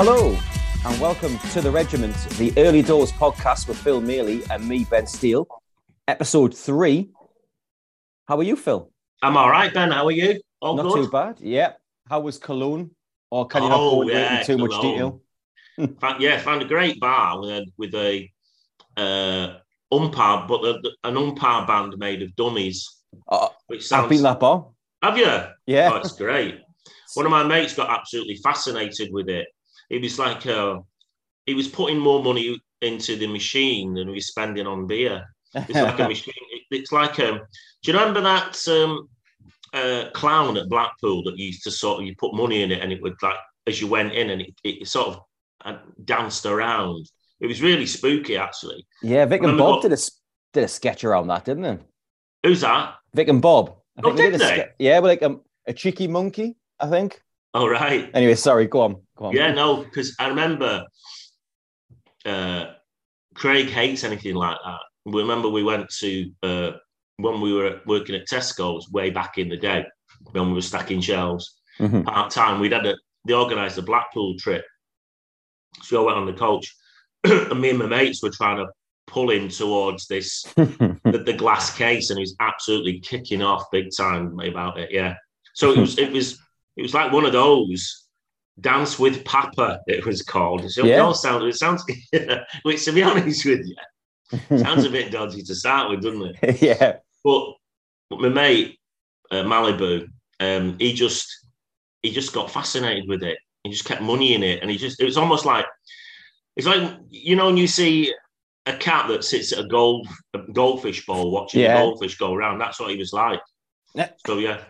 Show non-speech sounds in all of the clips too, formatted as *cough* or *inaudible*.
Hello, and welcome to the Regiment, the Early Doors podcast with Phil Mealey and me, Ben Steele. Episode three. How are you, Phil? I'm all right, Ben. How are you? All Not good? too bad. Yeah. How was Cologne? Or can you not go Oh, into it yeah, in too much detail? *laughs* Found- yeah, found a great bar with a, with a uh, oompah, but a, an oompah band made of dummies. Uh, Which I've sounds. been that bar. Have you? Yeah. Oh, it's great. *laughs* One of my mates got absolutely fascinated with it. It was like uh, he was putting more money into the machine than he was spending on beer. It's like a *laughs* machine. It's like um. Do you remember that um, uh, clown at Blackpool that used to sort of you put money in it and it would like as you went in and it, it sort of uh, danced around. It was really spooky, actually. yeah, Vic and Bob what- did a, did a sketch around that, didn't they? Who's that? Vic and Bob. I Oh, did a they? ske- yeah, like um, a cheeky monkey, I think. All right. Anyway, sorry, go on. Go on. Yeah, no, because I remember uh, Craig hates anything like that. Remember, we went to uh, when we were working at Tesco's way back in the day when we were stacking shelves Mhm. part time. We'd had a they organised a Blackpool trip, so we all went on the coach, *clears throat* and me and my mates were trying to pull him towards this *laughs* the, the glass case, and he was absolutely kicking off big time about it. Yeah, so it was it was it was like one of those dance with Papa. It was called. So it all sounds it sounds. *laughs* which to be honest with you, sounds a bit *laughs* dodgy to start with, doesn't it? yeah. But, but my mate uh, Malibu, um, he just he just got fascinated with it. He just kept money in it, and he just it was almost like it's like you know when you see a cat that sits at a gold a goldfish bowl watching Yeah. the goldfish go around. That's what he was like. So yeah,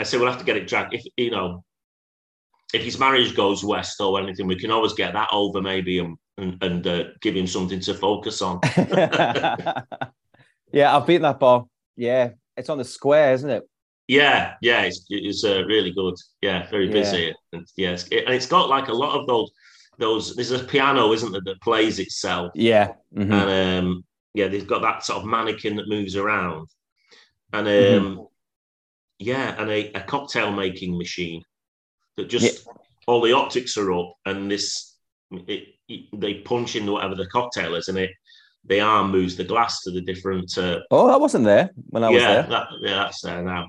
I said we'll have to get it dragged. If you know, if his marriage goes west or anything, we can always get that over maybe and and, and uh, give him something to focus on. *laughs* yeah, I've been that ball. Yeah, it's on the square, isn't it? Yeah, yeah, it's, it's uh, really good. Yeah, very Yeah. busy. And, yeah, it's, it, and it's got like a lot of those. Those there's a piano, isn't there, that plays itself, Yeah. Mhm. and um, yeah, they've got that sort of mannequin that moves around, and um, Mm-hmm. Yeah, and a, a cocktail making machine that just all the optics are up, and this it, it- they punch in whatever the cocktail is, and it the arm moves the glass to the different. Uh, Oh, that wasn't there when I was there. that, yeah, that's there now.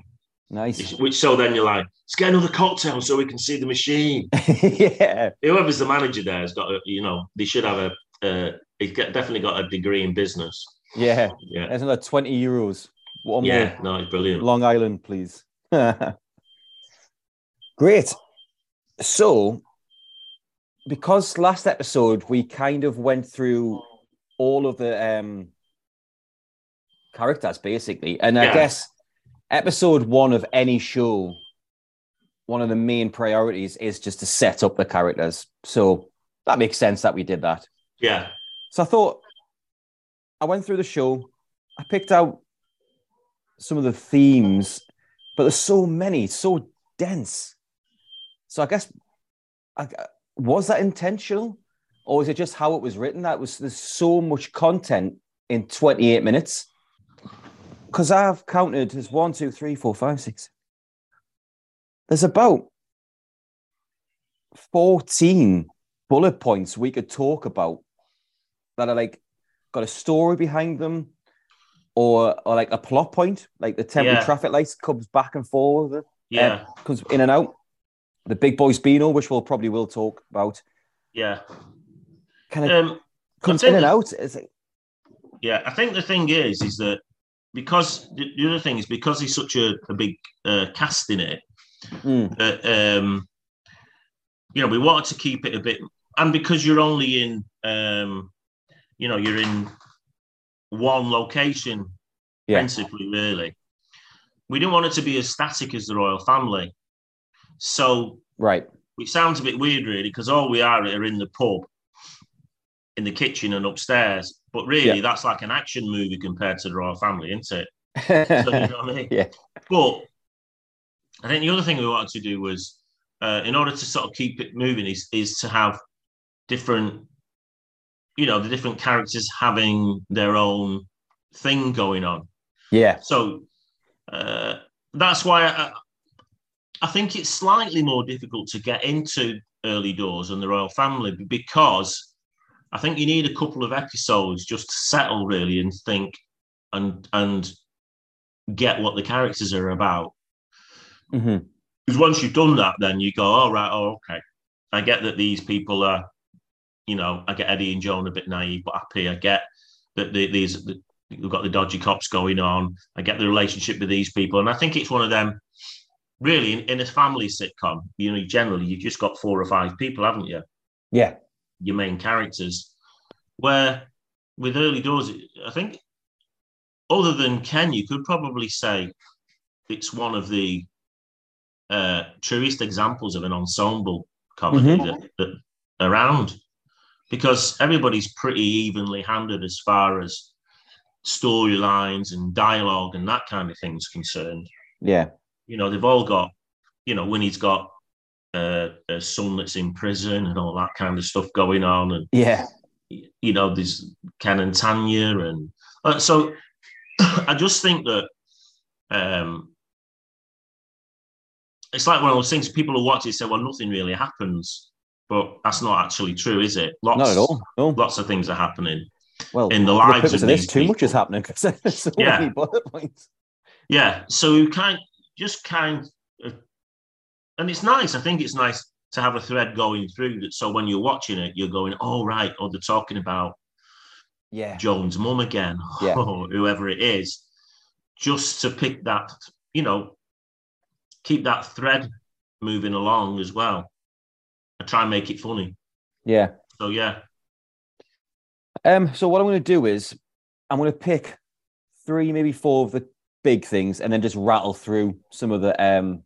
Nice. Which so then you're like, let's get another cocktail so we can see the machine. *laughs* yeah. Whoever's the manager there has got, a, you know, they should have a, uh, he's definitely got a degree in business. Yeah. Yeah, There's another 20 euros. One yeah, more. no, brilliant. Long Island, please. *laughs* Great. So, because last episode we kind of went through all of the um, characters basically, and I Yeah. guess episode one of any show, one of the main priorities is just to set up the characters. So that makes sense that we did that. Yeah. So I thought I went through the show, I picked out some of the themes, but there's so many, so dense. So I guess I, was that intentional, or is it just how it was written? That was there's so much content in 28 minutes. Because I've counted as one, two, three, four, five, six. There's about 14 bullet points we could talk about that are like got a story behind them or or like a plot point, like the temporary Yeah. traffic lights comes back and forth, Yeah. uh, comes in and out. The big boys Beano, which we'll probably will talk about, Yeah. kind of Um, comes in and out. Is it? Yeah, I think the thing is, is that because the, the other thing is because he's such a, a big uh, cast in it, mm, that um, you know, we wanted to keep it a bit, and because you're only in, um, you know, you're in one location Yeah. principally, really. We didn't want it to be as static as the royal family, so right. it sounds a bit weird, really, because all we are are in the pub, in the kitchen, and upstairs. But really, Yeah. that's like an action movie compared to the royal family, isn't it? *laughs* So, you know what I mean? Yeah. But I think the other thing we wanted to do was, uh, in order to sort of keep it moving, is is to have different, you know, the different characters having their own thing going on. yeah. So uh, that's why I, I think it's slightly more difficult to get into early doors and the royal family because I think you need a couple of episodes just to settle really and think and and get what the characters are about. hmm Because once you've done that, then you go, oh right, oh okay, I get that these people are, you know, I get Eddie and Joan a bit naive but happy. I get that the, these the, we've got the dodgy cops going on. I get the relationship with these people, and I think it's one of them. Really, in, in a family sitcom, you know, generally you've just got four or five people, haven't you? Yeah. Your main characters. Where with early doors, I think, other than Ken, you could probably say it's one of the uh, truest examples of an ensemble comedy Mhm. that, that around because everybody's pretty evenly handed as far as storylines and dialogue and that kind of thing is concerned. Yeah. You know, they've all got, you know, Winnie's got uh, a son that's in prison and all that kind of stuff going on, and Yeah. you know, there's Ken and Tanya, and uh, so *coughs* I just think that um, it's like one of those things. People who watch it say, "Well, nothing really happens," but that's not actually true, is it? Lots, Not at all. No. Lots of things are happening. Well, in the lives of of this, these too much is happening because there's so Yeah. many bullet points. Yeah, so you kind just kind of, and it's nice. I think it's nice to have a thread going through that. So when you're watching it, you're going, "Oh right," or they're talking about Yeah. Jones' mum again, *laughs* Yeah. or whoever it is, just to pick that, you know, keep that thread moving along as well. I try and make it funny. Yeah. So yeah, Um, so what I'm going to do is I'm going to pick three, maybe four of the big things, and then just rattle through some of the um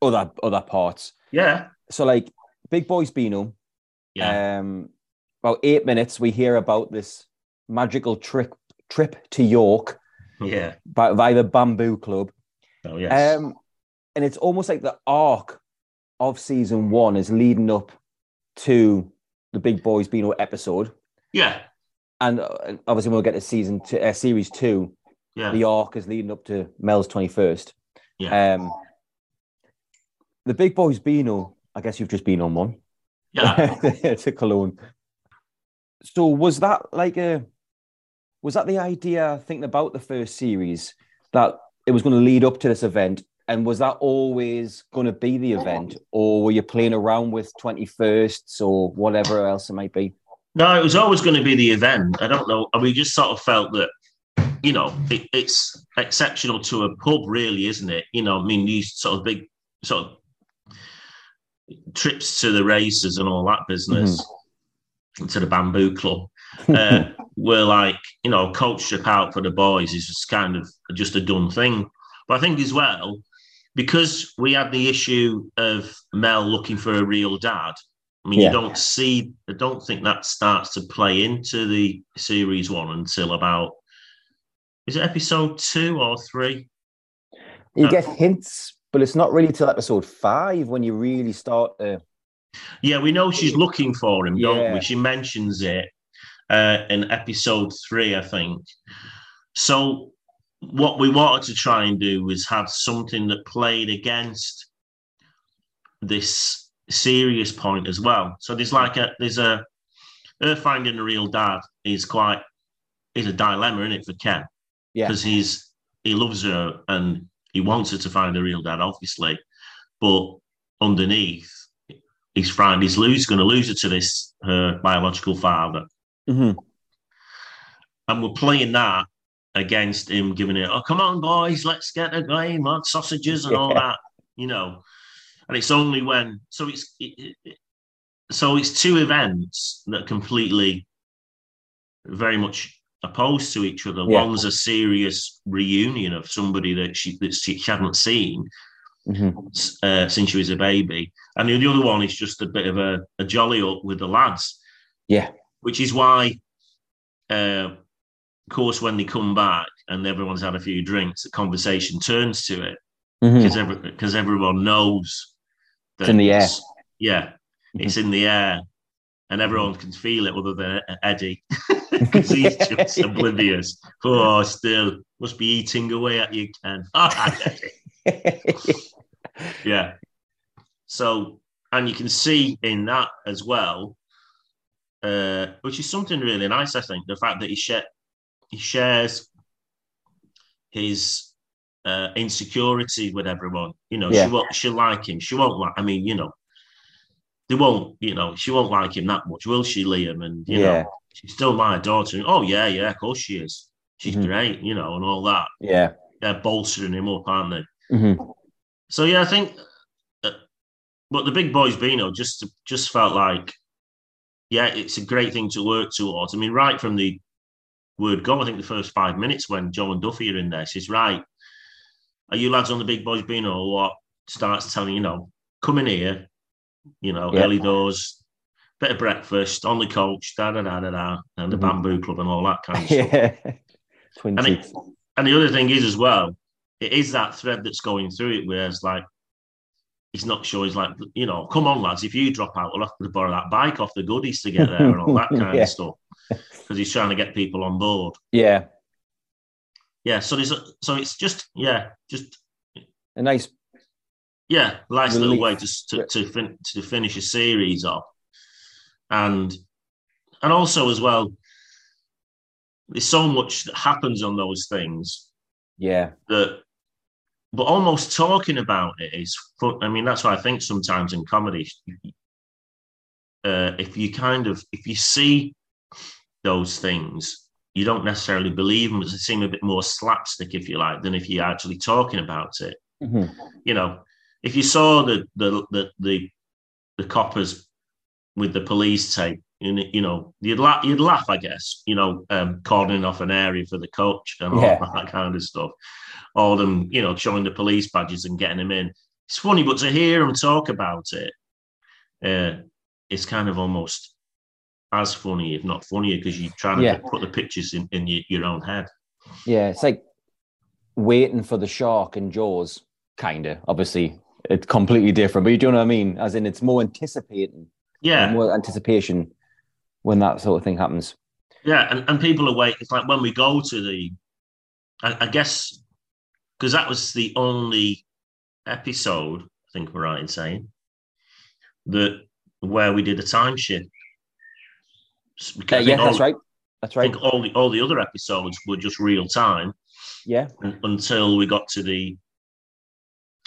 other other parts. yeah, So like Big Boys Beano, yeah, um, about eight minutes we hear about this magical trip trip to York *laughs* yeah. by via the Bamboo Club. Oh yes, Um, and it's almost like the arc of season one is leading up to the Big Boys Beano episode. yeah, And uh, obviously, we'll get to season two, uh, series two. yeah, The arc is leading up to Mel's 21st. yeah, Um, the Big Boys Beano, I guess you've just been on one yeah. *laughs* to Cologne. So, was that like a, was that the idea thinking about the first series that it was going to lead up to this event? And was that always going to be the event, or were you playing around with 21sts or whatever else it might be? No, it was always going to be the event. I don't know. We just sort of felt that, you know, it, it's exceptional to a pub, really, isn't it? You know, I mean, these sort of big sort of trips to the races and all that business, to the bamboo club, uh, *laughs* were like, you know, coach trip out for the boys is just kind of just a done thing. But I think as well, because we had the issue of Mel looking for a real dad. I mean, Yeah. you don't see. I don't think that starts to play into the series one until about. Is it episode two or three? You Uh, get hints, but it's not really till episode five when you really start to. Yeah, we know she's looking for him, don't Yeah. we? She mentions it uh, in episode three, I think. So, what we wanted to try and do was have something that played against this serious point as well. So there's like a there's a her finding a real dad is quite is a dilemma, isn't it, for Ken? Yeah. Because he's he loves her and he wants her to find a real dad, obviously, but underneath he's frightened he's lose going to lose her to this her biological father, Mhm. and we're playing that against him giving it. Oh, come on, boys, let's get a game, on sausages and all that, you know. And it's only when so it's it, it, so it's two events that completely very much opposed to each other. Yeah. One's a serious reunion of somebody that she that she hadn't seen Mhm. uh, since she was a baby, and the other one is just a bit of a, a jolly up with the lads, Yeah. which is why, uh, of course, when they come back and everyone's had a few drinks, the conversation turns to it because every, because everyone knows It's in the air. it's- Yeah, it's in the air, and everyone can feel it other than Eddie *laughs* *laughs* because he's just oblivious. Oh, still must be eating away at you, Ken. *laughs* yeah. So, and you can see in that as well, uh, which is something really nice. I think the fact that he share he shares his uh, insecurity with everyone. You know, Yeah. she won't she'll like him. She won't like. I mean, you know, they won't. You know, she won't like him that much, will she, Liam? And you Yeah. know, she's still my daughter. Oh yeah, yeah, of course she is. She's Mhm. great, you know, and all that. yeah. They're bolstering him up, aren't they? Mhm. So yeah, I think. Uh, but the big boys Beano just just felt like, yeah, it's a great thing to work towards. I mean, right from the word go, I think the first five minutes when Joe and Duffy are in there, she's right. Are you lads on the big boys Beano or what? Starts telling you know, come in here, you know, Yeah. early doors, bit of breakfast on the coach, da da da da da, and the Mhm. bamboo club and all that kind of *laughs* stuff. Yeah. Twin And it- And the other thing is as well, it is that thread that's going through it, where it's like he's not sure. He's like, you know, come on, lads, if you drop out, we'll have to borrow that bike off the goodies to get there and all that *laughs* kind Yeah. of stuff. Because he's trying to get people on board. Yeah. Yeah. So there's a, so it's just yeah, just A nice. yeah, nice little way to to to, fin- to finish a series off, and and also as well, there's so much that happens on those things Yeah. that but almost talking about it is fun. I mean, that's why I think sometimes in comedy, uh, if you kind of if you see those things, you don't necessarily believe them. They seem a bit more slapstick, if you like, than if you're actually talking about it. Mhm. You know, if you saw the the the the, the coppers with the police tape, you know, you know, you'd laugh, you'd laugh, I guess. You know, um, cordoning off an area for the coach and all Yeah. that kind of stuff. All them, you know, showing the police badges and getting them in. It's funny, but to hear them talk about it, uh, it's kind of almost as funny, if not funnier, because you're trying to Yeah. put the pictures in, in your, your own head. Yeah. It's like waiting for the shark and Jaws, kind of. Obviously, it's completely different, but you do know what I mean? As in, it's more anticipating, Yeah, more anticipation when that sort of thing happens. Yeah, and, and people are waiting. It's like when we go to the, I, I guess, because that was the only episode, I think we're right in saying, that where we did a time shift. Because yeah, think that's right. That's I right. think all the all the other episodes were just real time Yeah. un- until we got to the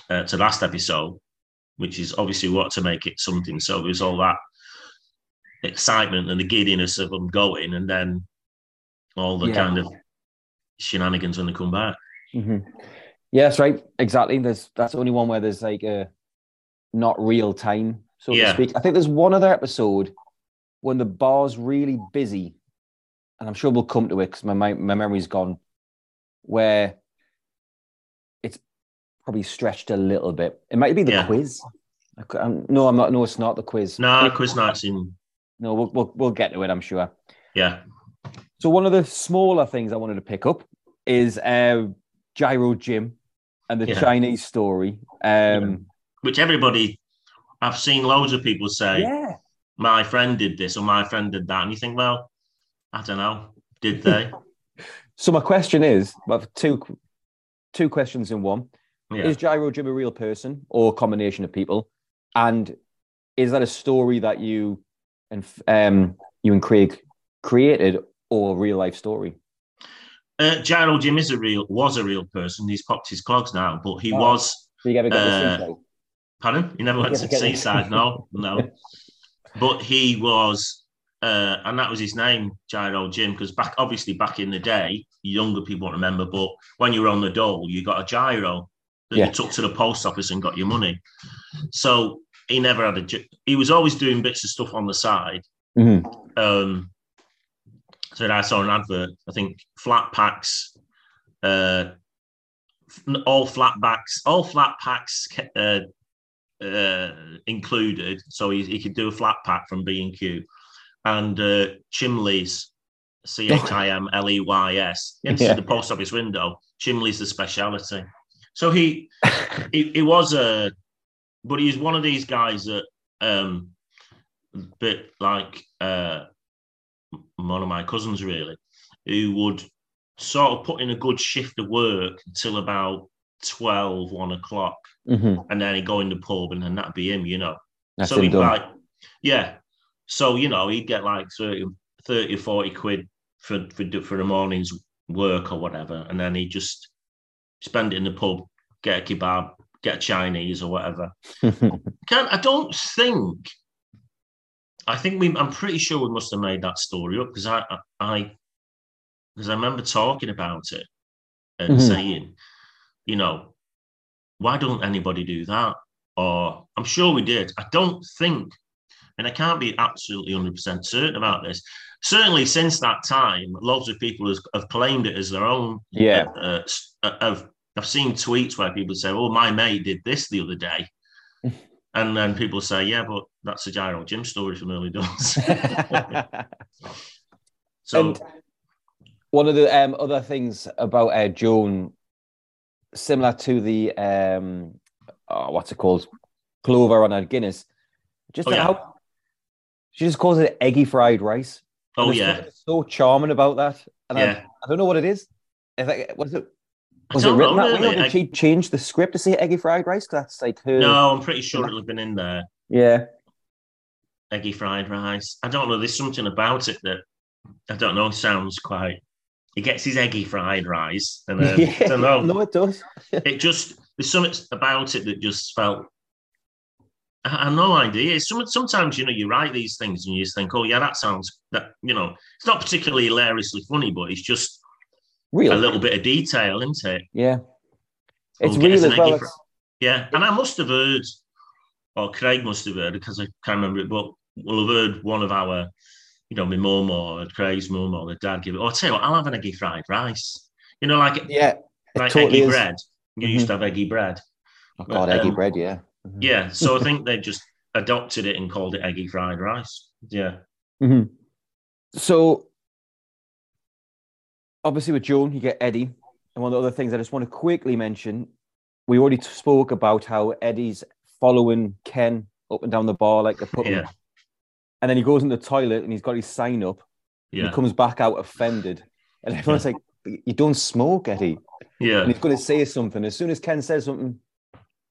uh, to last episode, which is obviously what to make it something. So there was all that excitement and the giddiness of them going, and then all the Yeah. kind of shenanigans when they come back. hmm Yeah, that's right. Exactly. There's that's the only one where there's like a not real time, so Yeah. to speak. I think there's one other episode when the bar's really busy, and I'm sure we'll come to it because my, my my memory's gone. Where it's probably stretched a little bit. It might be the Yeah. quiz. I cou- um, no, I'm not. No, it's not the quiz. No, the quiz night's in. No, we'll, we'll we'll get to it. I'm sure. Yeah. So one of the smaller things I wanted to pick up is uh, Giro Jim and the Yeah. Chinese story. Um, Which everybody, I've seen loads of people say, yeah. My friend did this or my friend did that. And you think, well, I don't know. Did they? *laughs* So my question is, well, I've two two questions in one. Yeah. Is Giro Jim a real person or a combination of people? And is that a story that you and um, you and Craig created or a real life story? Uh, Giro Jim is a real, was a real person. He's popped his clogs now, but he Oh. was, Did you ever get Uh, pardon? He never went to it. seaside. No, *laughs* no. But he was, uh, and that was his name, Giro Jim, because back, obviously, back in the day, younger people won't remember, but when you were on the dole, you got a giro that Yeah. you took to the post office and got your money. So he never had a, he was always doing bits of stuff on the side. Mhm. um, so I saw an advert. I think flat packs, uh, all flat backs, all flat packs uh, uh, included. So he, he could do a flat pack from B and Q, and uh, Chimleys, C H I M *laughs* L E Y S, into Yeah. the post office window. Chimleys the speciality. So he, he he was a, but he's one of these guys that um, bit like uh, one of my cousins, really, who would sort of put in a good shift of work until about 12, 1 o'clock, Mhm. and then he'd go in the pub, and then that'd be him, you know. That's so he'd done. like, yeah. So, you know, he'd get like 30, 30 40 quid for, for, for the morning's work or whatever, and then he'd just spend it in the pub, get a kebab, get a Chinese or whatever. *laughs* Can I don't think. I think we. I'm pretty sure we must have made that story up because I, I, because I remember talking about it and Mhm. saying, you know, why don't anybody do that? Or I'm sure we did. I don't think, and I can't be absolutely 100 percent certain about this. Certainly, since that time, lots of people has, have claimed it as their own. Yeah. Uh, uh, I've I've seen tweets where people say, "Oh, my mate did this the other day," *laughs* and then people say, "Yeah, but that's a Giro Jim story from early doors." *laughs* so and one of the um, other things about uh, Joan, similar to the um, oh, what's it called, clover on a Guinness, just Oh, yeah. how she just calls it eggy fried rice. oh yeah, so charming about that, and I, yeah. I don't know what it is. Is it, was it was it written know, that way, or did I- she change the script to say eggy fried rice? Because that's like her. no, I'm pretty sure it'll have been in there. Yeah. Eggy fried rice. I don't know. There's something about it that I don't know. Sounds quite. He gets his eggy fried rice, and *laughs* um, I don't know. no, it does. *laughs* it just there's something about it that just felt. I I have no idea. Some, sometimes you know you write these things and you just think, oh yeah, that sounds that you know it's not particularly hilariously funny, but it's just Real. a little bit of detail, isn't it? Yeah. It's real as well. It's- Yeah, and I must have heard, or Craig must have heard because I can't remember it, but we'll have heard one of our, you know, my mum or Craig's mum or the dad give it. Oh, I'll tell you what, I'll have an eggy fried rice. You know, like Yeah. Like totally eggy is. bread. You used to have eggy bread. Oh, God, Um, eggy bread, yeah. Mhm. Yeah, so I think *laughs* they just adopted it and called it eggy fried rice. Yeah, Mhm. So, obviously, with Joan, you get Eddie. And one of the other things I just want to quickly mention we already spoke about how Eddie's following Ken up and down the bar like a puppy. yeah, And then he goes in the toilet and he's got his sign up. Yeah, he comes back out offended. And everyone's like, You don't smoke, Eddie. yeah, And he's going to say something. As soon as Ken says something,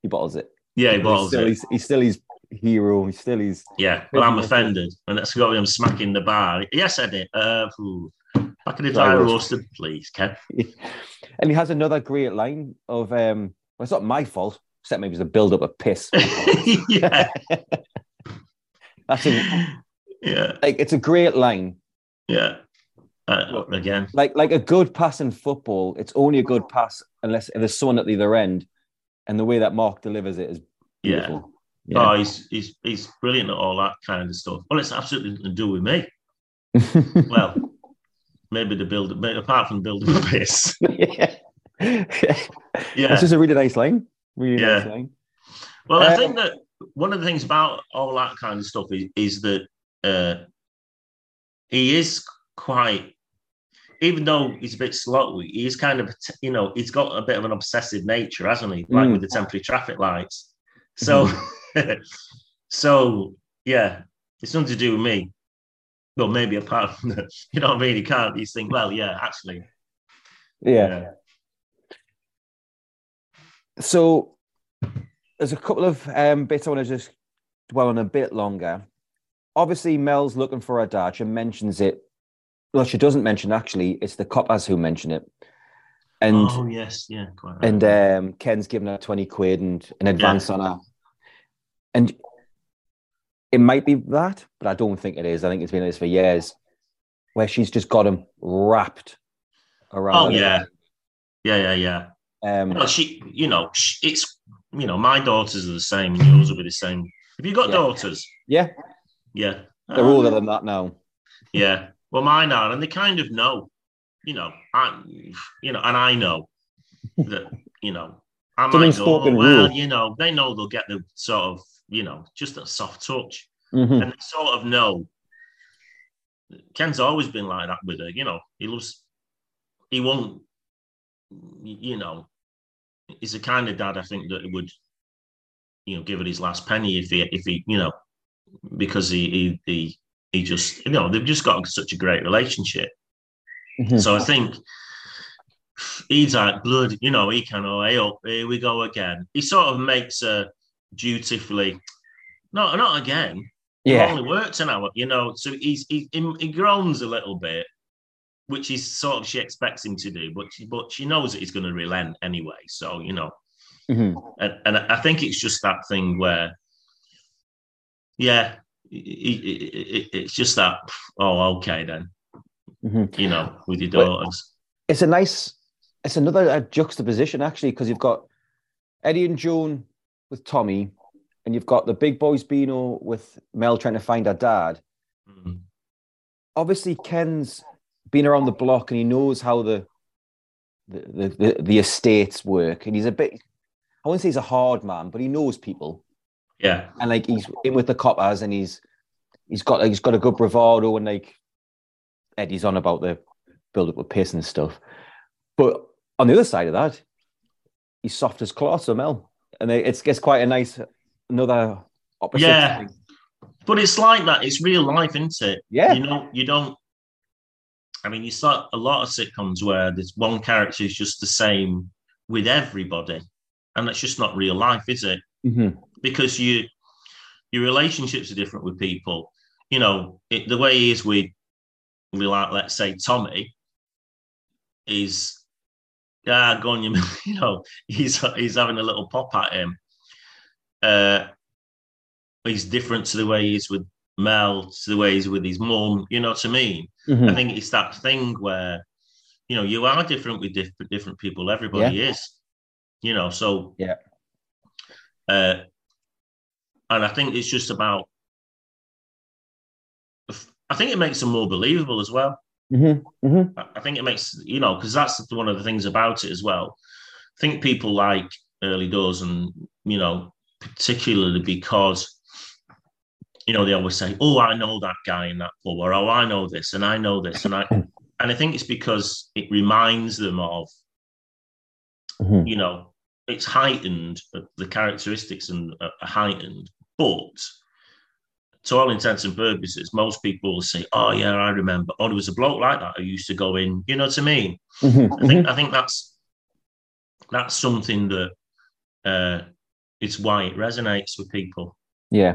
he bottles it. yeah. He He's bottles still, it. He's, he's still his hero. He's still his. Yeah, well, I'm offended, and that's got him smacking the bar. Yes, Eddie. Uh, ooh. back in the Dry roasted, please, Ken. *laughs* and he has another great line of, um, well, it's not my fault, except maybe it's a build up of piss. *laughs* yeah, *laughs* That's a, yeah, like, it's a great line. yeah. Uh, again, Like, like a good pass in football, it's only a good pass unless there's someone at the other end. And the way that Mark delivers it is yeah. beautiful. Oh, he's he's he's brilliant at all that kind of stuff. Well, it's absolutely nothing to do with me. *laughs* Well, maybe the build, maybe apart from building the piss. *laughs* yeah. Yeah, It's just a really nice line. Really Yeah. nice thing. Well, I Um, think that one of the things about all that kind of stuff is, is that uh, he is quite, even though he's a bit slow, he's kind of, you know, he's got a bit of an obsessive nature, hasn't he? Like Mm. with the temporary traffic lights. So, *laughs* so yeah, it's nothing to do with me. Well, maybe apart from that, *laughs* you know what I mean? You can't, you think, well, yeah, actually, Yeah. So there's a couple of um, bits I want to just dwell on a bit longer. Obviously, Mel's looking for a dad. She mentions it. Well, she doesn't mention actually. It's the coppers who mention it, and oh, yes, yeah, quite right. and um, Ken's given her twenty quid and an advance on her, and it might be that, but I don't think it is. I think it's been like this for years, where she's just got him wrapped around. oh, yeah, yeah, yeah, yeah. Um, Well, she, you know, sh- it's, you know, my daughters are the same and yours will be the same. Have you got Yeah. daughters? yeah, Yeah. they're Um, older than that now. Yeah. Well, mine are, and they kind of know, you know, I, you know, and I know that, you know, I might go, oh, well, rule. you know, they know they'll get the sort of, you know, just a soft touch. Mhm. And they sort of know. Ken's always been like that with her, you know, he loves, he won't, you know, he's the kind of dad I think that would, you know, give it his last penny if he, if he, you know, because he, he, he, he just, you know, they've just got such a great relationship. Mhm. So I think he's like blood, you know, he can, oh, hey, up, here we go again. He sort of makes a dutifully, no, not again. Yeah. It only worked an hour, you know. So he's he, he, he groans a little bit, which is sort of she expects him to do, but she, but she knows that he's going to relent anyway. So you know, Mhm. and, and I think it's just that thing where, yeah, it, it, it, it's just that. Oh, okay then, Mhm. you know, with your daughters. It's a nice, it's another uh, juxtaposition actually, because you've got Eddie and Joan with Tommy, and you've got the big boys Beano with Mel trying to find her dad. Mhm. Obviously, Ken's been around the block and he knows how the the, the, the, the estates work, and he's a bit. I wouldn't say he's a hard man, but he knows people, Yeah, and like he's in with the coppers, and he's he's got like, he's got a good bravado, and like Eddie's on about the build up with pace and stuff. But on the other side of that, he's soft as cloth, so Mel, and it's it's quite a nice another opposite. Yeah. thing. but it's like that. It's real life, isn't it? Yeah. You know, you don't. I mean, you start a lot of sitcoms where there's one character is just the same with everybody, and that's just not real life, is it? Mhm. Because you, your relationships are different with people. You know, it, the way he is with, with like, let's say Tommy, is, ah, go on, you, *laughs* you know, he's he's having a little pop at him. Uh, he's different to the way he is with Mel, to the way he's with his mum. You know what I mean? Mhm. I think it's that thing where, you know, you are different with different different people. Everybody is, you know. So Yeah. uh, and I think it's just about. I think it makes them more believable as well. Mhm. Mhm. I I think it makes you know because that's one of the things about it as well. I think people like early doors, and you know, particularly because you know they always say, "Oh, I know that guy in that pub," or "Oh, I know this, and I know this," and I *laughs* and I think it's because it reminds them of Mhm. you know it's heightened, uh, the characteristics and uh, are heightened, but to all intents and purposes, most people will say, "Oh yeah, I remember." Oh, there was a bloke like that who used to go in. You know what I mean? Mhm. I think I think that's that's something that uh, it's why it resonates with people. Yeah.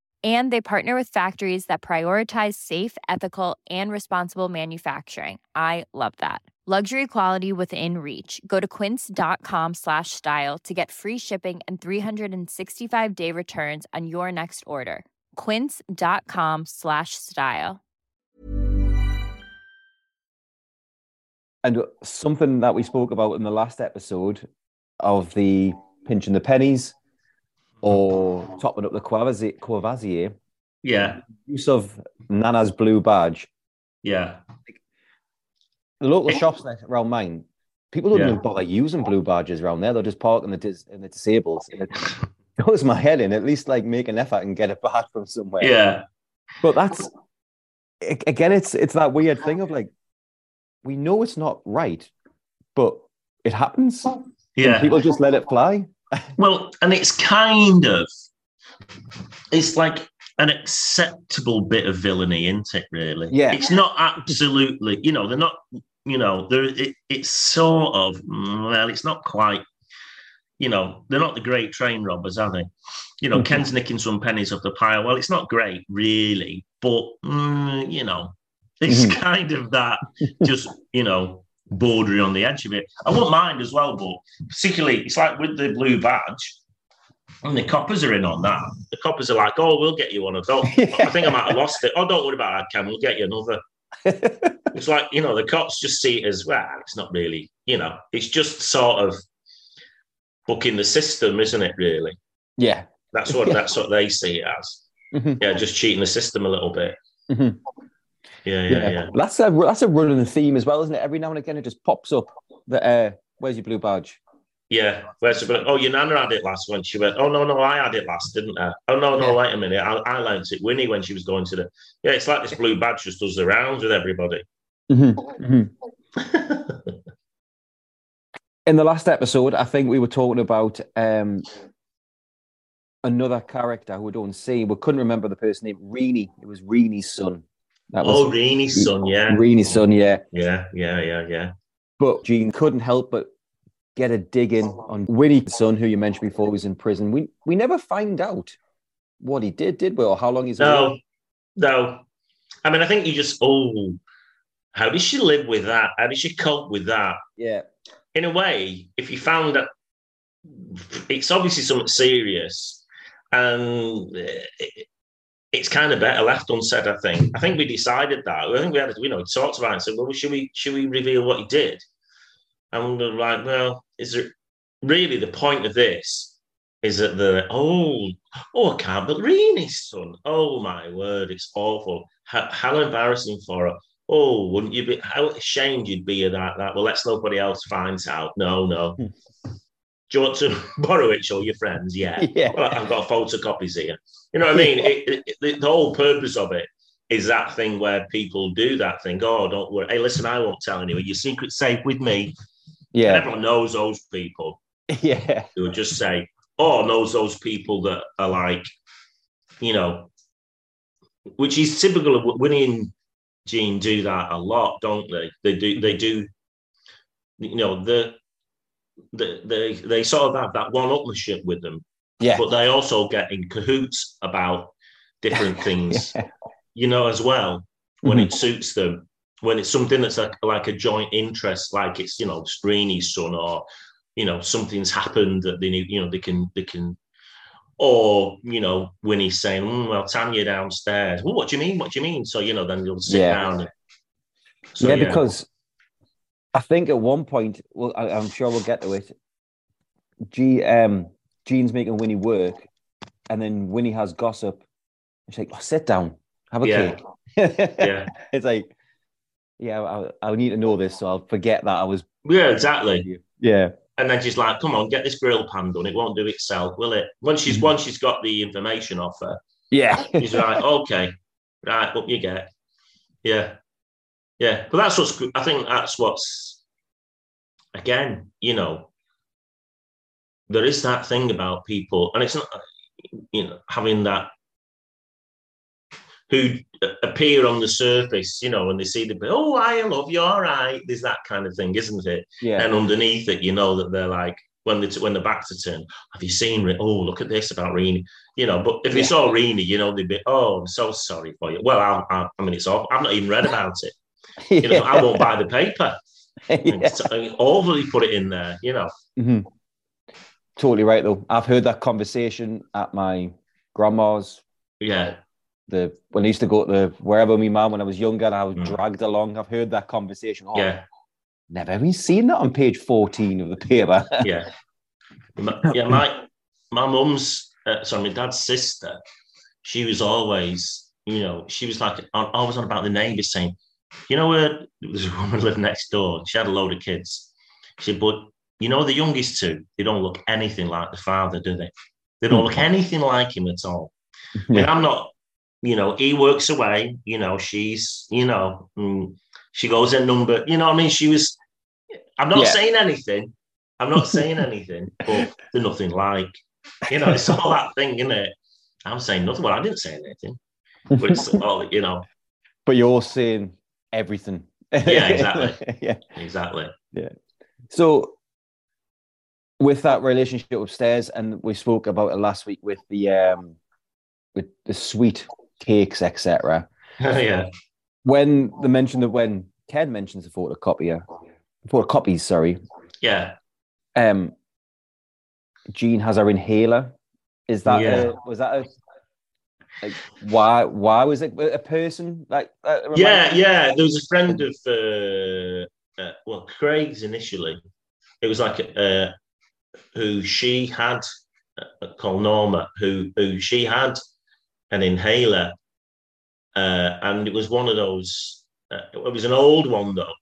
And they partner with factories that prioritize safe, ethical, and responsible manufacturing. I love that. Luxury quality within reach. Go to quince.com slash style to get free shipping and 365 day returns on your next order. Quince.com slash style. And something that we spoke about in the last episode of the pinching the pennies or topping up the Courvoisier, Courvoisier eh? Yeah, use of Nana's blue badge. yeah, The local shops around mine, people don't Yeah. even bother using blue badges around there. They'll just park in the dis- in the disabled. And it goes my head in. At least like make an effort and get a badge from somewhere. yeah, But that's again, it's it's that weird thing of like we know it's not right, but it happens. yeah. people just let it fly. Well, and it's kind of, it's like an acceptable bit of villainy, isn't it? Really? Yeah. It's not absolutely, you know, they're not, you know, they're, it, it's sort of, mm, well, it's not quite, you know, they're not the great train robbers, are they? You know, Mhm. Ken's nicking some pennies off the pile. Well, it's not great, really, but, mm, you know, it's Mhm. kind of that, just, you know, bordering on the edge of it. I wouldn't mind as well, but particularly, it's like with the blue badge, and the coppers are in on that. The coppers are like, "Oh, we'll get you one of those." *laughs* I think I might have lost it. Oh, don't worry about that, Cam. We'll get you another. *laughs* It's like you know, the cops just see it as well. It's not really, you know, it's just sort of booking the system, isn't it? Really, yeah. that's what *laughs* that's what they see it as. Mhm. Yeah, just cheating the system a little bit. Mhm. Yeah, yeah, yeah. That's a that's a running theme as well, isn't it? Every now and again, it just pops up that uh, where's your blue badge? Yeah, where's the, oh, your nana had it last when she went. Oh no, no, I had it last, didn't I? Oh no, no, Yeah. wait a minute, I, I learned it. Winnie when she was going to the. Yeah, it's like this blue badge just does the rounds with everybody. *laughs* In the last episode, I think we were talking about um, another character who we don't see. We couldn't remember the person name. Reenie. It was Reenie's son. That oh, was Reenie's son, yeah, Reenie's son. Yeah, yeah, yeah, yeah, yeah. but Jean couldn't help but get a dig in on Winnie's son, who you mentioned before was in prison. We we never find out what he did, did we, or how long he's No, no. I mean, I think you just oh, how did she live with that? How did she cope with that? Yeah, in a way, if you found that it's obviously something serious, and it's kind of better left unsaid. I think. I think we decided that. I think we had, you know, talked about it and said, well, should we should we reveal what he did? And we were like, well, is there really the point of this? Is that the oh oh I can't believe his son. Oh my word, it's awful. How, how embarrassing for her. Oh, wouldn't you be? How ashamed you'd be of that. That well, let's nobody else finds out. No, no. Hmm. Do you want to *laughs* borrow it? Show your friends. Yeah. *laughs* Yeah. Well, I've got photocopies here. You know what I mean? It, it, it- the whole purpose of it is that thing where people do that thing. Oh, don't worry. Hey, listen, I won't tell anyone. Your secret's safe with me. And yeah, everyone knows those people *laughs* yeah, who would just say, oh, knows those people that are like, you know, which is typical of Winnie and Jean do that a lot, don't they? They do, they do, you know, the, the they they sort of have that one-upmanship with them, yeah. but they also get in cahoots about different *laughs* things, Yeah. you know, as well when Mhm. it suits them. When it's something that's like, like a joint interest, like it's you know Screeny's son, or you know something's happened that they need, you know they can they can, or you know Winnie's saying, "Mm, "Well, Tanya downstairs." Well, what do you mean? What do you mean? So you know, then you'll sit Yeah. down. And, so, yeah, because I think at one point, well, I, I'm sure we'll get to it. G, um, Jean's making Winnie work, and then Winnie has gossip. She's like, oh, "Sit down, have a Yeah. cake." *laughs* yeah, it's like, yeah, I, I need to know this, so I'll forget that I was. yeah, exactly. Yeah, And then she's like, "Come on, get this grill pan done. It won't do itself, will it?" Once she's Mhm. once she's got the information off her, yeah, she's like, okay, right, up you get. Yeah. Yeah. But that's what's, I think that's what's, again, you know, there is that thing about people, and it's not you know having that who appear on the surface, you know, and they see the oh, I love you, all right. There's that kind of thing, isn't it? Yeah. And underneath it, you know that they're like when they when the backs are turned. Have you seen? Re- oh, look at this about Reenie. You know, but if Yeah. you saw Reenie, you know they'd be oh, I'm so sorry for you. Well, I, I, I mean, it's all. I've not even read about it. *laughs* You know, I won't buy the paper. *laughs* Yeah. Overly put it in there. You know. Mhm. Totally right, though. I've heard that conversation at my grandma's. Yeah. The when I used to go to wherever my mum when I was younger, and I was Mm. dragged along. I've heard that conversation. Oh, Yeah. never even seen that on page fourteen of the paper. *laughs* yeah, My- yeah. My my mum's uh, sorry, my dad's sister. She was always, you know, she was like on, always on about the neighbours saying, you know, where there's a woman *laughs* lived next door. She had a load of kids. She said, but you know, the youngest two, they don't look anything like the father, do they? They don't look anything like him at all. I mean, I'm not, you know, he works away, you know, she's, you know, mm, she goes in number, you know what I mean? She was, I'm not Yeah. saying anything. I'm not *laughs* saying anything, but they're nothing like, you know, it's all that thing, isn't it? I'm saying nothing. Well, I didn't say anything, but it's all, you know, but you're saying everything. Yeah, exactly. *laughs* yeah. exactly. Yeah. So, with that relationship upstairs, and we spoke about it last week with the um, with the sweet cakes, etc. *laughs* yeah. When the mention that when Ken mentions the photocopier, photocopies, sorry, Yeah. um, Jean has her inhaler. Is that Yeah. a, was that a like why why was it a person like Yeah, yeah. There was a friend of, uh, uh, well, Craig's initially. It was like uh, who she had uh, called Norma, who who she had an inhaler, uh, and it was one of those. Uh, it was an old one though,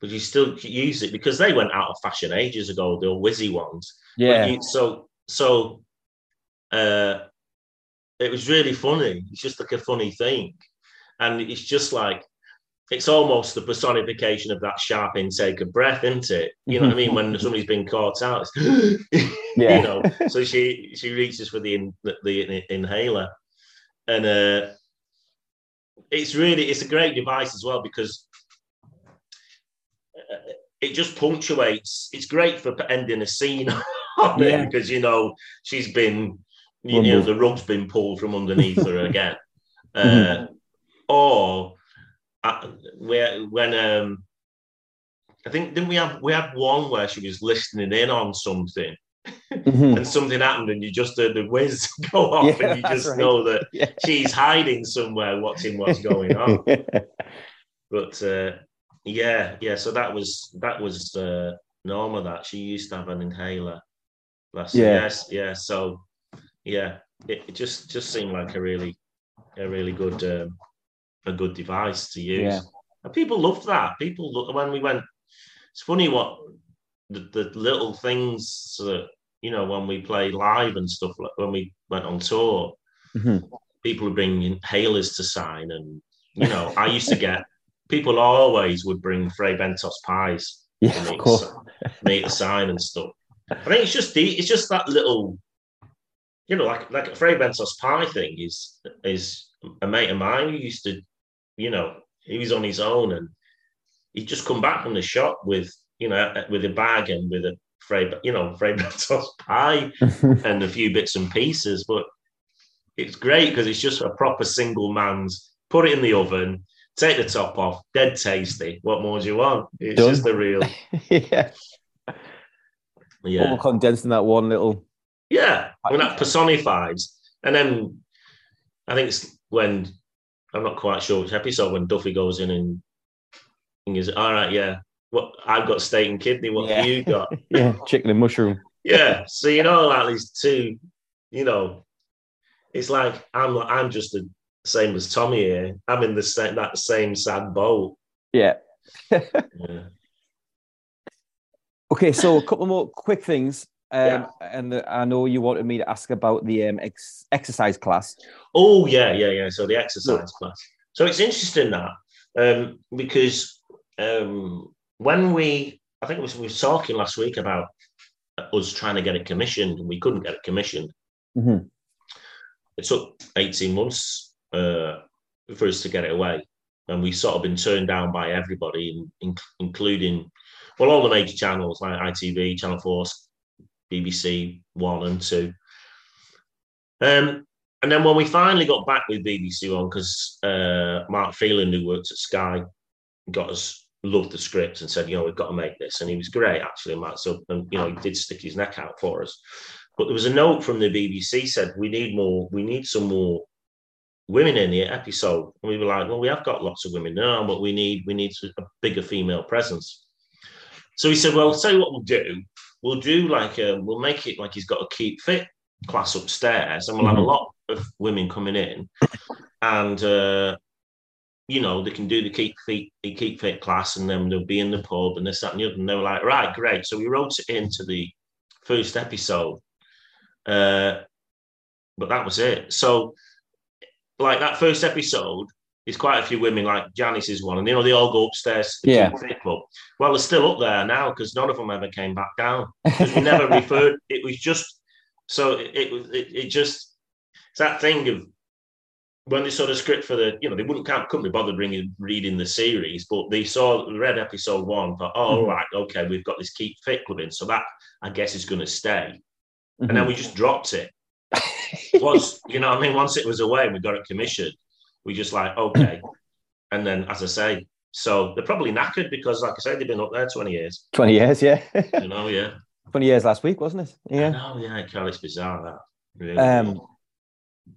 but you still use it because they went out of fashion ages ago. The old whizzy ones. Yeah you- so so uh it was really funny. It's just like a funny thing. And it's just like it's almost the personification of that sharp intake of breath, isn't it? You know what I mean? When *laughs* somebody's been caught out, it's, *laughs* Yeah. you know. *laughs* So she she reaches for the in, the, the inhaler, and uh, it's really it's a great device as well because uh, it just punctuates. It's great for ending a scene Yeah. because you know she's been, you know, the rug's been pulled from underneath her again, *laughs* uh, Mhm. or uh, where when um, I think didn't we have we had one where she was listening in on something Mhm. and something happened and you just heard the whiz *laughs* go off Yeah, and you just right. know that *laughs* Yeah. she's hiding somewhere watching what's going on but uh, yeah yeah so that was that was uh, norma that she used to have an inhaler her. Yeah. yes yeah so yeah it, it just just seemed like a really a really good um, a good device to use Yeah. and people loved that people lo- when we went it's funny what the, the little things that you know when we play live and stuff like when we went on tour Mhm. people would bring inhalers to sign and you know i used to get people always would bring Fray Bentos pies yeah of course si- me to sign and stuff i think it's just the it's just that little you know like like a Fray Bentos pie thing is is a mate of mine who used to you know he was on his own and he'd just come back from the shop with you know uh, with a bag and with a Fray you know Fray Bentos *laughs* pie and a *laughs* few bits and pieces. But it's great because it's just a proper single man's. Put it in the oven, take the top off, dead tasty. What more do you want? It's Done. just the real, *laughs* yeah yeah, all condensed in that one little yeah. When that personified, and then I think it's when I'm not quite sure which episode when Duffy goes in and and goes, "All right, yeah, what I've got steak and kidney. What Yeah. have you got?" *laughs* yeah chicken and mushroom yeah. So you know, like these two, you know, it's like I'm I'm just the same as Tommy here. I'm in the same that same sad boat. yeah Yeah. *laughs* Okay, so a couple more quick things. Um, Yeah. And the, I know you wanted me to ask about the um, ex- exercise class. Oh yeah, yeah, yeah. So the exercise class. So it's interesting that um, because um, when we, I think it was, we were talking last week about us trying to get it commissioned, and we couldn't get it commissioned. Mhm. It took 18 months uh, for us to get it away. And we sort of been turned down by everybody, in, in- including, well, all the major channels like ITV, Channel 4, BBC 1 and 2. Um, and then when we finally got back with BBC One, because uh, Mark Phelan, who worked at Sky, got us loved the script and said, you know, we've got to make this. And he was great, actually, Mark. So, and, you know, he did stick his neck out for us. But there was a note from the BBC said, we need more, we need some more women in the episode. And we were like, well, we have got lots of women now, but we need, we need a bigger female presence. So he said, well, tell you what we'll do. We'll do like, a, we'll make it like he's got a keep fit class upstairs and we'll have a Mhm. lot of women coming in. And uh you know they can do the keep fit the keep fit class and then they'll be in the pub and this that and the other. And they were like right great. So we wrote it into the first episode uh but that was it. So like that first episode is quite a few women like Janice is one and you know they all go upstairs to Yeah. Fit club well they're still up there now because none of them ever came back down. *laughs* we never referred it was just so it, was it, it just it's that thing of when they saw the script for the you know they wouldn't can't couldn't be bothered reading reading the series but they saw read episode one thought oh all Mhm. right okay we've got this keep fit club in so that I guess is going to stay and then Mhm. we just dropped it once you know I mean once it was away and we got it commissioned we just like okay *clears throat* and then as I say so they're probably knackered because like I said they've been up there 20 years 20 years, yeah. you know yeah *laughs* 20 years last week, wasn't it? Yeah. know yeah Carl, it's bizarre that really. Um,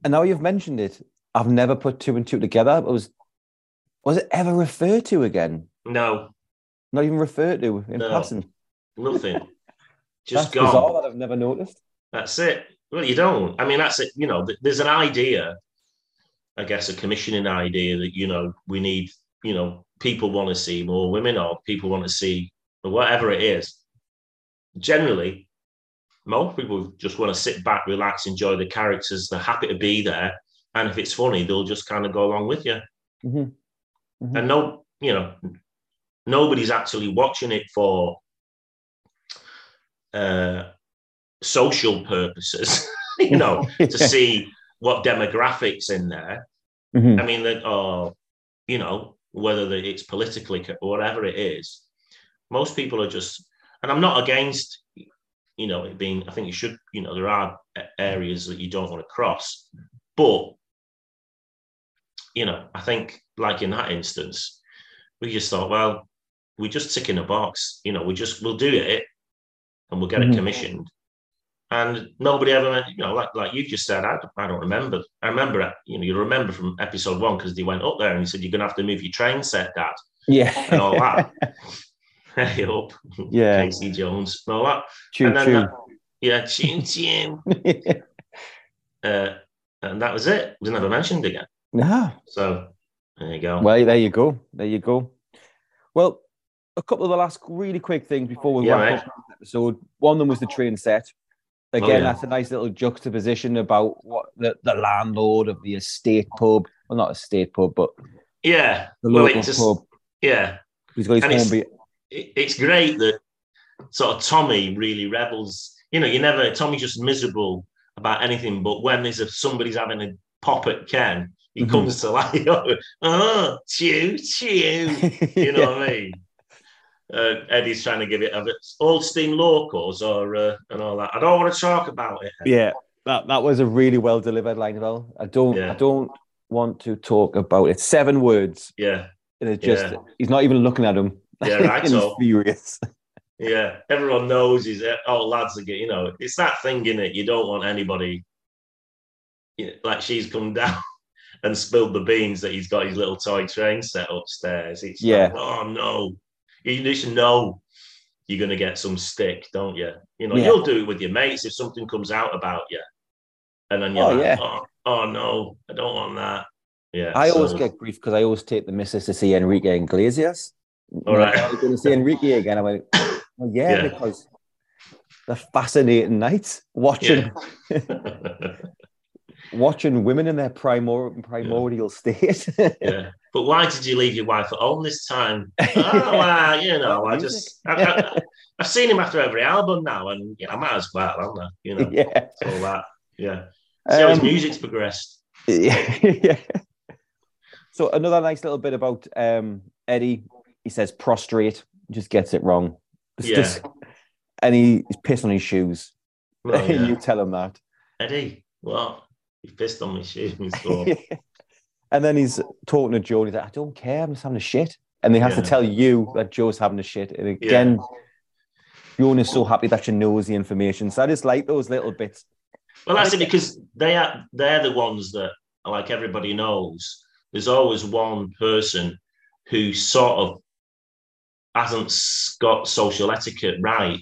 and now you've mentioned it, I've never put two and two together. It was was it ever referred to again? no Not even referred to in No. passing. nothing *laughs* just That's gone bizarre that I've never noticed. That's it. Well, you don't. I mean, that's it. You know, there's an idea, I guess, a commissioning idea that, you know, we need, you know, people want to see more women or people want to see whatever it is. Generally, most people just want to sit back, relax, enjoy the characters. They're happy to be there. And if it's funny, they'll just kind of go along with you. Mhm. Mhm. And no, you know, nobody's actually watching it for uh, social purposes, *laughs* you know, to *laughs* see what demographics in there. Mhm. I mean, that or you know, whether it's politically or whatever it is, most people are just. And I'm not against, you know, it being. I think you should. You know, there are areas that you don't want to cross, but you know, I think like in that instance, we just thought, well, we just tick in a box. You know, we just we'll do it, and we'll get Mhm. it commissioned. And nobody ever, meant- you know, like like you just said, I, I don't remember. I remember, you know, you remember from episode one because they went up there and he said, "You're gonna have to move your train set, Dad," Yeah. and all that. *laughs* hey up, Yeah. Casey Jones, and all that. Choo and then choo. that- yeah, chin chin. *laughs* Uh, and that was it. It was never mentioned again. no. So there you go. Well, there you go. There you go. Well, a couple of the last really quick things before we Yeah, wrap mate. up this episode. One of them was the train set. Again, Oh, yeah. that's a nice little juxtaposition about what the, the landlord of the estate pub, well, not estate pub, but yeah. the well, local just, pub. yeah. He's got his and it's- it's great that sort of Tommy really rebels. You know, you never Tommy's just miserable about anything, but when there's a somebody's having a pop at Ken, he Mhm. comes to like, *laughs* oh, chew, chew. *laughs* You know what I mean? Uh, Eddie's trying to give it a bit old steam locos or uh, and all that. I don't want to talk about it. Yeah, that, that was a really well delivered line as well. I don't Yeah. I don't want to talk about it. Seven words. Yeah, And it's just Yeah. he's not even looking at him. Yeah, *laughs* right, he's so- furious. *laughs* yeah. Everyone knows he's oh lads are getting. You know, it's that thing in it. You don't want anybody. You know, like she's come *laughs* down and spilled the beans that he's got his little toy train set upstairs. It's Yeah. like, oh no, you just know you're gonna get some stick, don't you? You know, Yeah. you'll do it with your mates if something comes out about you, and then you're Oh, like, yeah. oh, oh no, I don't want that. Yeah, I always get grief because I always take the missus to see Enrique Iglesias. All right. You going to see Enrique again? I went, well, yeah, Yeah. because the fascinating nights watching *laughs* watching women in their primor- primordial state. *laughs* yeah. But why did you leave your wife at home this time? oh, *laughs* well, you know, I just, I, I, I've seen him after every album now, and yeah, I might as well, haven't I? You know, Yeah. all that. Yeah. See how his Um, music's progressed. yeah. *laughs* yeah. So another nice little bit about um, Eddie. He says prostrate, just gets it wrong. It's Yeah. just- and he, he's pissed on his shoes. Well, *laughs* yeah. you tell him that. Eddie, what? You pissed on my shoes. And then he's talking to Joe. And he's like, I don't care. I'm just having a shit. And they have to tell you that Joe's having a shit. And again, Joan is so happy that she knows the information. So I just like those little bits. Well, that's it because they are they're the ones that, like everybody knows, there's always one person who sort of hasn't got social etiquette right,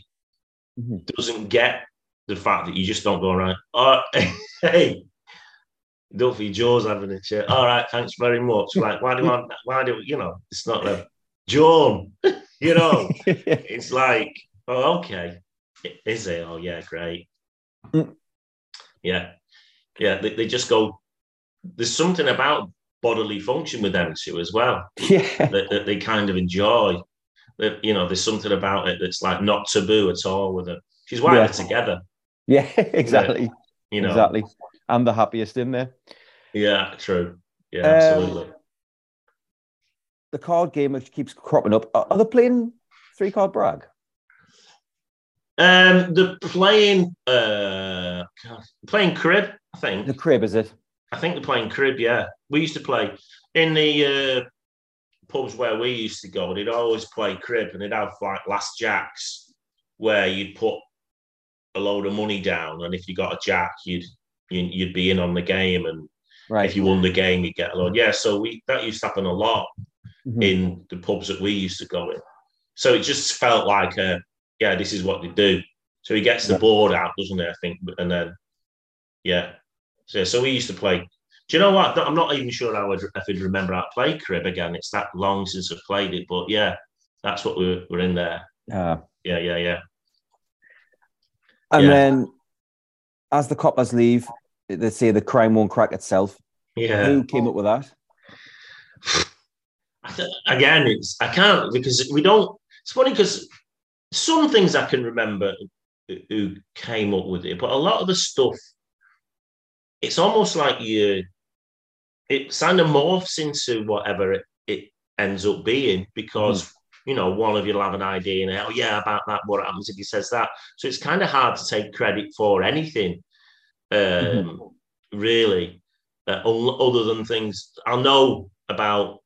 Mhm. doesn't get the fact that you just don't go around. Oh, *laughs* hey, Duffy Joe's having a chat. All right, thanks very much. *laughs* Like, why do I? Why do you know? It's not a Joan. you know, *laughs* it's like, oh, okay, is it? Oh, yeah, great. Mm. Yeah, yeah. They, they just go. There's something about bodily function with them two as well yeah. that, that they kind of enjoy. That you know, there's something about it that's like not taboo at all with them. She's why Yeah. they're together. Yeah, *laughs* exactly. You know, Exactly. I'm the happiest in there. Yeah, true. Yeah, Um, absolutely. The card game which keeps cropping up. Are are they playing three card brag? Um, the playing, uh, God, playing crib. I think. The crib, is it? I think they're playing crib. Yeah, we used to play in the uh, pubs where we used to go. They'd always play crib, and they'd have like last jacks where you'd put a load of money down, and if you got a jack, you'd you'd, be in on the game, and Right. if you won the game, you'd get a load. Yeah, so we that used to happen a lot Mhm. in the pubs that we used to go in. So it just felt like, uh, yeah, this is what they do. So he gets the Yeah. board out, doesn't he? I think, and then yeah. So, so we used to play. Do you know what? I'm not even sure I would if I'd remember how to play crib again. It's that long since I've played it, but yeah, that's what we're we're in there. Ah. Yeah, yeah, yeah. And Yeah. then as the coppers leave, they say the crime won't crack itself. Yeah. Who came up with that? *sighs* Again, it's I can't because we don't. It's funny because some things I can remember who- came up with it, but a lot of the stuff, it's almost like you. It kind of morphs into whatever it, it ends up being because hmm. you know one of you'll have an idea and oh yeah about that. What happens if he says that? So it's kind of hard to take credit for anything, um, really, uh, other than things I'll know about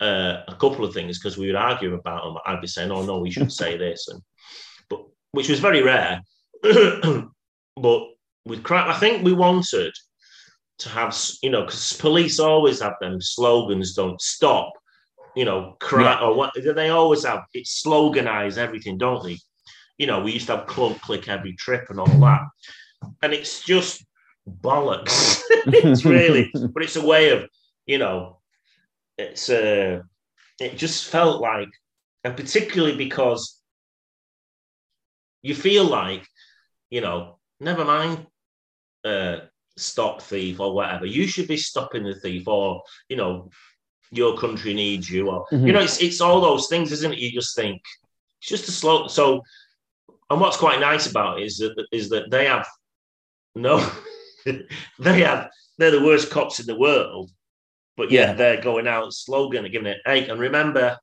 uh, a couple of things because we would argue about them. I'd be saying, "Oh no, we should say *laughs* this," and but which was very rare. *clears throat* but with crap, I think we wanted to have, you know, because police always have them slogans: "Don't stop," you know, crap or what they always have. It sloganize everything, don't they? You know, we used to have clunk click every trip and all that, and it's just bollocks. *laughs* *laughs* it's really, but it's a way of, you know, it's uh it just felt like and particularly because you feel like you know never mind uh stop thief or whatever you should be stopping the thief or you know your country needs you or Mhm. you know it's it's all those things isn't it you just think it's just a slow so and what's quite nice about it is that is that they have no *laughs* they have they're the worst cops in the world but yeah, Yeah. they're going out slogan and giving it eight. And remember,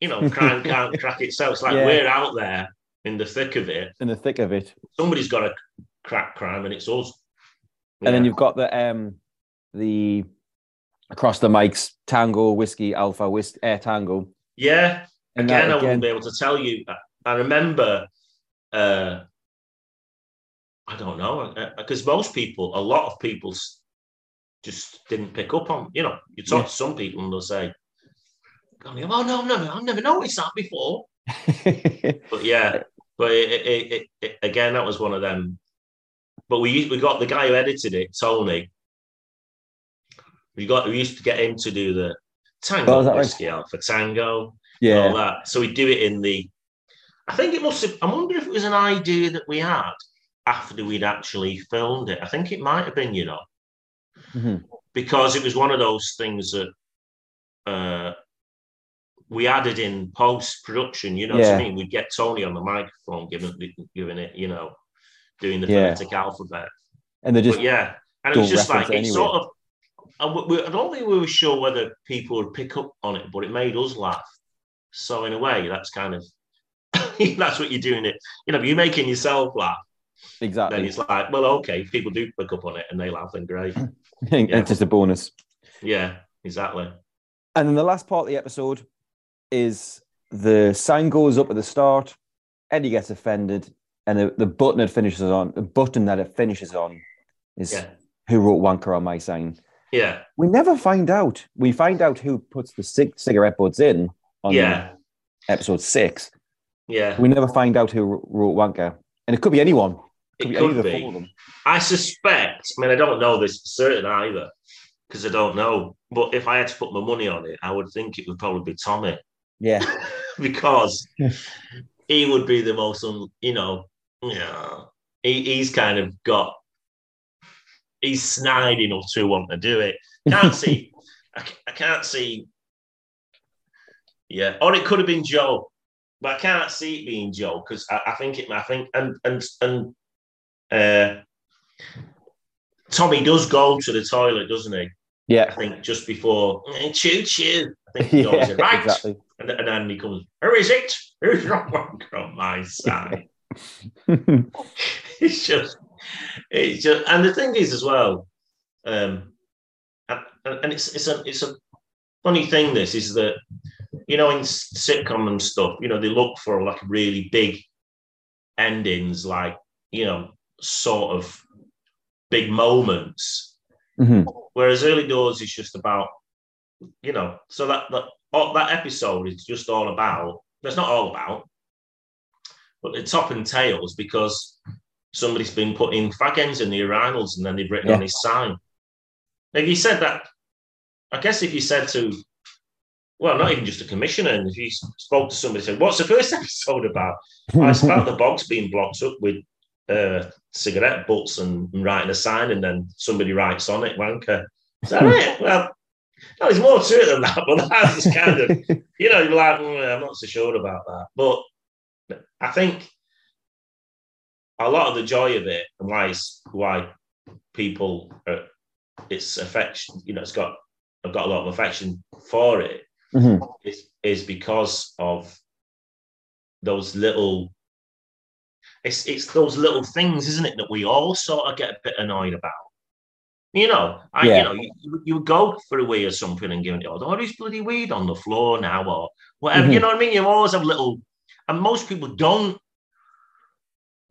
you know, crime *laughs* can't crack itself. It's like Yeah. we're out there in the thick of it. In the thick of it. Somebody's got to crack crime, and it's us. And then you've got the um the across the mics Tango Whiskey Alpha Whis uh, Tango. yeah. And Again, that I wouldn't be able to tell you. I remember. uh I don't know uh, uh, because most people, a lot of people, just didn't pick up on. You know, you talk Yeah. to some people and they'll say, "Oh no, no, no, I've never noticed that before." *laughs* But yeah, but it, it, it, again, that was one of them. But we we got the guy who edited it, Tony. We got we used to get him to do the tango Oh, is that right? whiskey Alpha Tango, and all yeah. that. So we'd do it in the. I think it must have. I wonder if it was an idea that we had after we'd actually filmed it. I think it might have been, you know, Mhm. because it was one of those things that uh, we added in post production. You know what I mean? We'd get Tony on the microphone, giving giving it, you know, doing the Yeah. phonetic alphabet. And they're just but yeah, and it was just like it anyway. sort of. We- I don't think we were sure whether people would pick up on it, but it made us laugh. So in a way, that's kind of *laughs* that's what you're doing. It you know, you're making yourself laugh, then exactly. it's like, well, okay, if people do pick up on it and they laugh, then great. *laughs* it's just a bonus. Yeah, exactly. And then the last part of the episode is the sign goes up at the start. Eddie gets offended, and the, the button it finishes on, the button that it finishes on, is Yeah, who wrote "wanker" on my sign. yeah, We never find out. We find out who puts the cig- cigarette butts in on yeah, episode six. yeah. We never find out who wrote "wanker," and it could be anyone. It be could be. four of them. I suspect. I mean, I don't know this for certain either, because I don't know. But if I had to put my money on it, I would think it would probably be Tommy. Yeah, *laughs* because he would be the most, un, you know, yeah, he, he's kind of got, he's snide enough to want to do it. Can't *laughs* see, I, I can't see, yeah, oh, or it could have been Joe, but I can't see it being Joe because I, I think it, I think, and and and uh, Tommy does go to the toilet, doesn't he? Yeah. I think just before eh, choo choo. I think he *laughs* yeah, right. exactly. And, and then he comes, who is it? Who's wrong *laughs* on my side? *laughs* it's just, it's just, and the thing is as well, um, and, and it's it's a it's a funny thing. This is that you know in sitcom and stuff, you know they look for like really big endings, like you know sort of big moments. Mhm. Whereas early doors is just about, you know, so that that all, that episode is just all about. That's not all about, but the top and tails because somebody's been putting fag ends in the urinals and then they've written on his sign. If you said that, I guess if you said to, well, not even just a commissioner, and if you spoke to somebody, said, "What's the first *laughs* episode about?" Oh, it's about the bogs being blocked up with uh, cigarette butts and, and writing a sign, and then somebody writes on it, "wanker." Is that it? *laughs* Well, no, there's more to it than that, but that's kind of, you know, you're like, "Mm, I'm not so sure about that. But I think a lot of the joy of it and why it's, why people are, it's affection, you know, it's got I've got a lot of affection for it Mhm. is is because of those little it's it's those little things, isn't it, that we all sort of get a bit annoyed about. You know, I Yeah. you know, you, you go for a wee or something and give it, oh, there's bloody weed on the floor now, or whatever. You Mhm. know what I mean? You always have little, and most people don't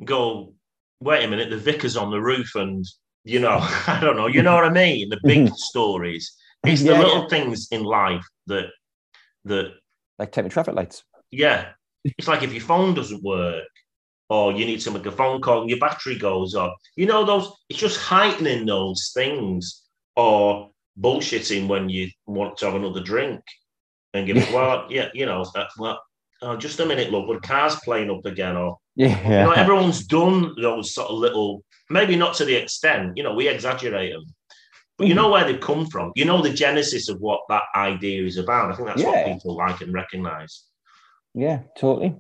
go, wait a minute, the vicar's on the roof, and you know, *laughs* I don't know, you know what I mean? The big stories. It's the Yeah, little yeah. things in life that that like taking traffic lights. yeah. It's like if your phone doesn't work or you need to make a phone call and your battery goes off. You know, those it's just heightening those things or bullshitting when you want to have another drink and give it, *laughs* well, yeah, you know, uh, well, oh, just a minute, look, the car's playing up again, or Yeah, you know, everyone's done those sort of little, maybe not to the extent, you know, we exaggerate them. But you know where they've come from. You know the genesis of what that idea is about. I think that's what people like and recognize. yeah, totally.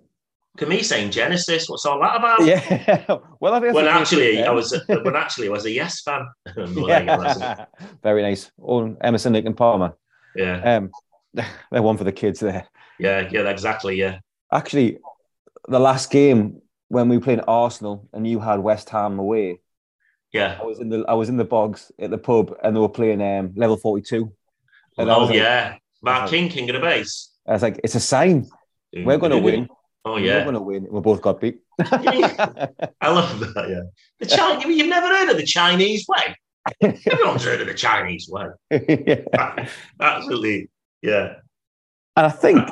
To me, saying Genesis, what's all that about? Yeah. *laughs* well, I think When actually, I was a, *laughs* when actually I was a Yes fan. Well, there you go, that's it. Yeah. *laughs* Very nice. Oh, Emerson, Lake and Palmer. yeah, Um, they're one for the kids there. yeah, yeah, exactly. Yeah, Actually, the last game when we played Arsenal and you had West Ham away, yeah. I was in the I was in the bogs at the pub and they were playing um, level forty two. Oh was like, yeah, Mark King, King of the Bass. I was like, it's a sign. We're going to win. Oh yeah, We're going to win. We both got beat. *laughs* I love that. Yeah, the Chinese. You've never heard of the Chinese way. Everyone's heard of the Chinese way. *laughs* Yeah. Absolutely. Yeah. And I think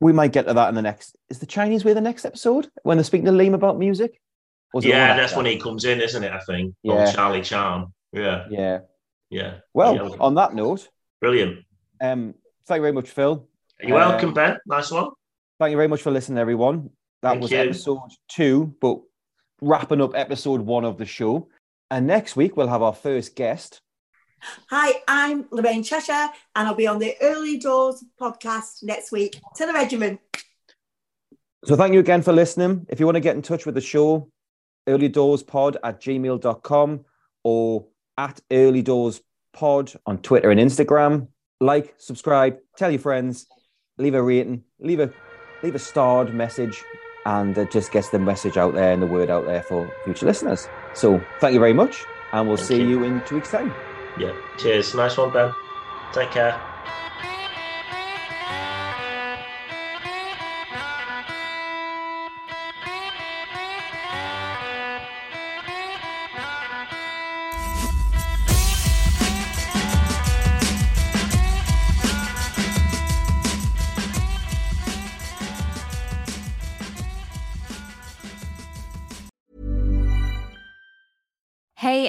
we might get to that in the next. Is the Chinese way the next episode when they're speaking to Liam about music? Yeah, that's when he comes in, isn't it? I think. Yeah. On Charlie Charm. Yeah. Yeah. Yeah. Well, Yeah. on that note, Brilliant. um, thank you very much, Phil. You're welcome, Um, Ben. Nice one. Thank you very much for listening, everyone. That Thank was you. episode two, but wrapping up episode one of the show. And next week we'll have our first guest. Hi, I'm Lorraine Cheshire, and I'll be on the Early Doors podcast next week. To the regiment. So thank you again for listening. If you want to get in touch with the show, earlydoorspod at gmail.com or at earlydoorspod on Twitter and Instagram. Like, subscribe, tell your friends, leave a rating, leave a leave a starred message, and it just gets the message out there and the word out there for future listeners. So thank you very much, and we'll Thank see you. you in two weeks' time. Yeah. Cheers. Nice one, Ben. Take care.